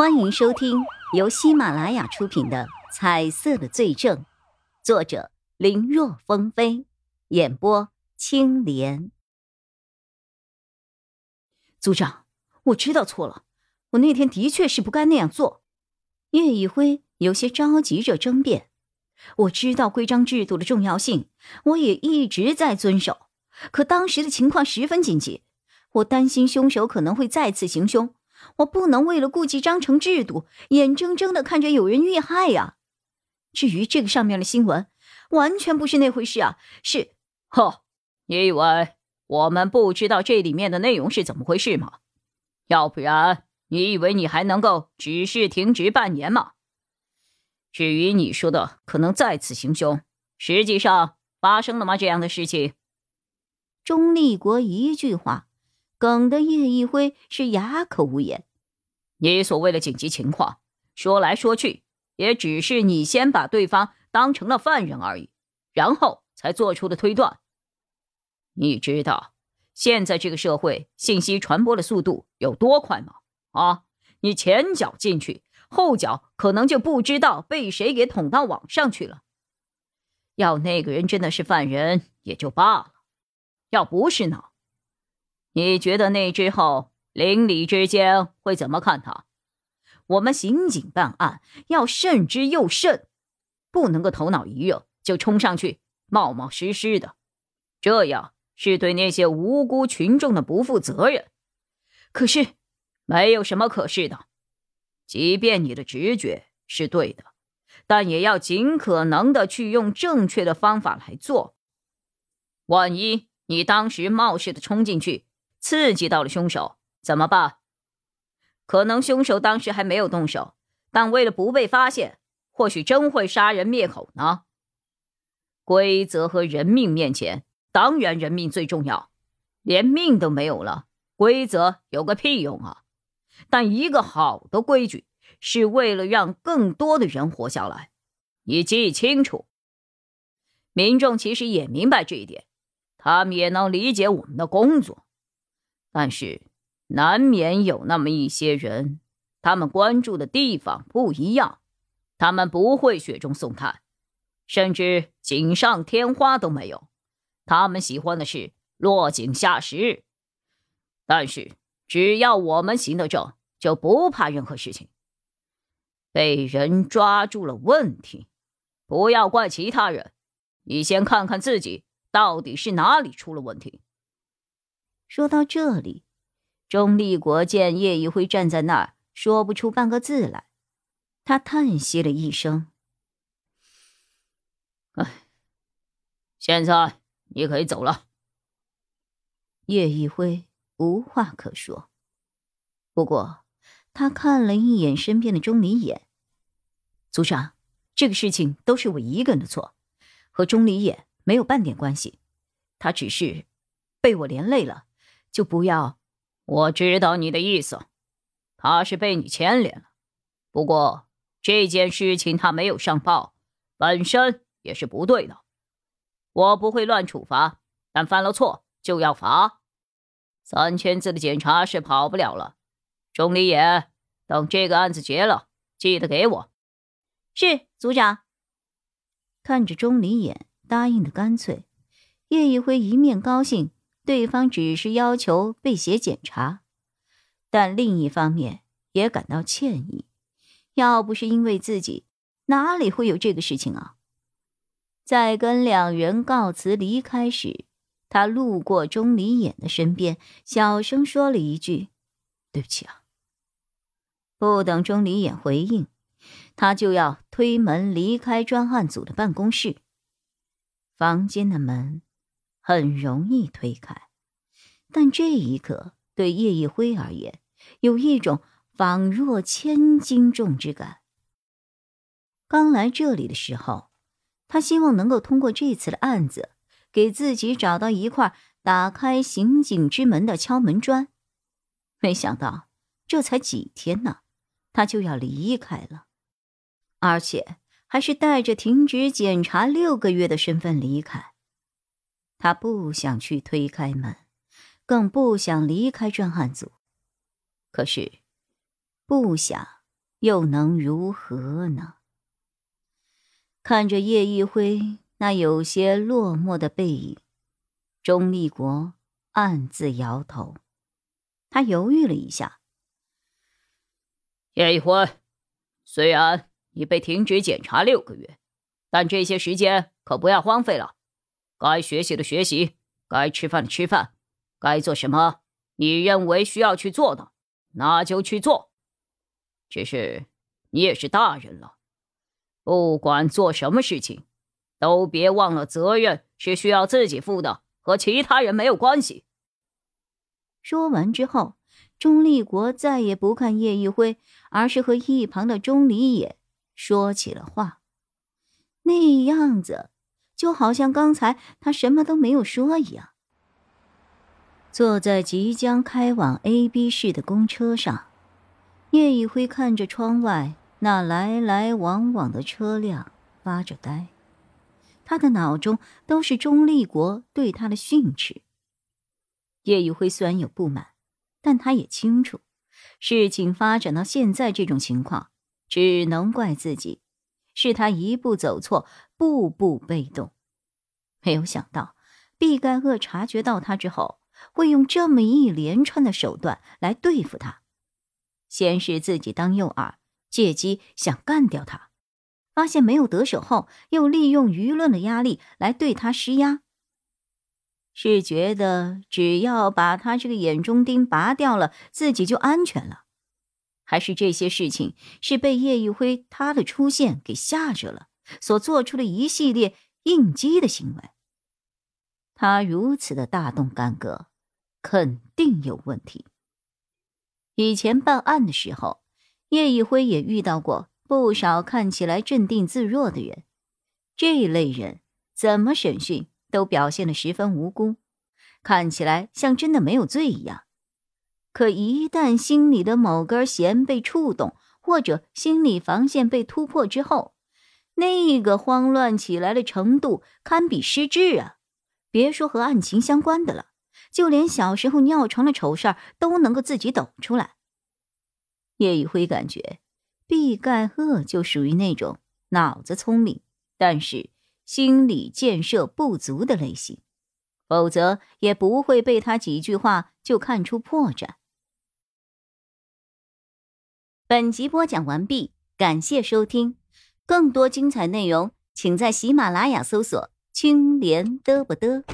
欢迎收听由喜马拉雅出品的《彩色的罪证》，作者林若风飞，演播青莲。组长，我知道错了，我那天的确是不该那样做。叶一辉有些着急着争辩：“我知道规章制度的重要性，我也一直在遵守。可当时的情况十分紧急，我担心凶手可能会再次行凶。”我不能为了顾及章程制度，眼睁睁的看着有人遇害呀！至于这个上面的新闻，完全不是那回事啊！是，呵，你以为我们不知道这里面的内容是怎么回事吗？要不然，你以为你还能够只是停职半年吗？至于你说的可能再次行凶，实际上发生了吗？这样的事情？钟立国一句话。耿的叶一辉是哑口无言。你所谓的紧急情况，说来说去，也只是你先把对方当成了犯人而已，然后才做出的推断。你知道现在这个社会信息传播的速度有多快吗？啊，你前脚进去，后脚可能就不知道被谁给捅到网上去了。要那个人真的是犯人也就罢了，要不是呢？你觉得那之后邻里之间会怎么看他？我们刑警办案要慎之又慎，不能够头脑一热就冲上去冒冒失失的，这样是对那些无辜群众的不负责任。可是，没有什么可是的，即便你的直觉是对的，但也要尽可能的去用正确的方法来做。万一你当时冒失的冲进去，刺激到了凶手怎么办？可能凶手当时还没有动手，但为了不被发现，或许真会杀人灭口呢。规则和人命面前，当然人命最重要。连命都没有了，规则有个屁用啊！但一个好的规矩是为了让更多的人活下来，你记清楚。民众其实也明白这一点，他们也能理解我们的工作。但是，难免有那么一些人，他们关注的地方不一样，他们不会雪中送炭，甚至锦上添花都没有。他们喜欢的是落井下石。但是，只要我们行得正，就不怕任何事情。被人抓住了问题，不要怪其他人，你先看看自己到底是哪里出了问题。说到这里，钟立国见叶一辉站在那儿，说不出半个字来，他叹息了一声：“哎，现在你可以走了。”叶一辉无话可说，不过他看了一眼身边的钟离眼，族长，这个事情都是我一个人的错，和钟离眼没有半点关系，他只是被我连累了。就不要，我知道你的意思，他是被你牵连了。不过这件事情他没有上报，本身也是不对的。我不会乱处罚，但犯了错就要罚。三千字的检查是跑不了了。钟离野，等这个案子结了，记得给我。是组长。看着钟离眼答应的干脆，叶一辉一面高兴。对方只是要求被写检查，但另一方面也感到歉意。要不是因为自己，哪里会有这个事情啊？在跟两人告辞离开时，他路过钟离眼的身边，小声说了一句：“对不起啊。”不等钟离眼回应，他就要推门离开专案组的办公室。房间的门。很容易推开，但这一刻对叶一辉而言，有一种仿若千斤重之感。刚来这里的时候，他希望能够通过这次的案子，给自己找到一块打开刑警之门的敲门砖。没想到，这才几天呢，他就要离开了，而且还是带着停职检查六个月的身份离开。他不想去推开门，更不想离开专案组。可是，不想又能如何呢？看着叶一辉那有些落寞的背影，钟立国暗自摇头。他犹豫了一下。叶一辉，虽然你被停职检查六个月，但这些时间可不要荒废了。该学习的学习，该吃饭的吃饭，该做什么你认为需要去做的，那就去做。只是你也是大人了，不管做什么事情，都别忘了责任是需要自己负的，和其他人没有关系。说完之后。钟立国再也不看叶一辉，而是和一旁的钟离野说起了话，那样子就好像刚才他什么都没有说一样。坐在即将开往 A、B 市的公车上，叶一辉看着窗外那来来往往的车辆，发着呆。他的脑中都是钟立国对他的训斥。叶一辉虽然有不满。但他也清楚，事情发展到现在这种情况，只能怪自己，是他一步走错，步步被动。没有想到，毕盖厄察觉到他之后，会用这么一连串的手段来对付他。先是自己当诱饵，借机想干掉他；发现没有得手后，又利用舆论的压力来对他施压。是觉得只要把他这个眼中钉拔掉了，自己就安全了，还是这些事情是被叶一辉他的出现给吓着了，所做出的一系列应激的行为？他如此的大动干戈，肯定有问题。以前办案的时候，叶一辉也遇到过不少看起来镇定自若的人，这类人怎么审讯？都表现的十分无辜，看起来像真的没有罪一样。可一旦心里的某根弦被触动，或者心理防线被突破之后，那个慌乱起来的程度堪比失智啊！别说和案情相关的了，就连小时候尿床的丑事儿都能够自己抖出来。叶宇辉感觉，毕盖赫就属于那种脑子聪明，但是。心理建设不足的类型，否则也不会被他几句话就看出破绽。本集播讲完毕，感谢收听，更多精彩内容，请在喜马拉雅搜索“青莲嘚不嘚”。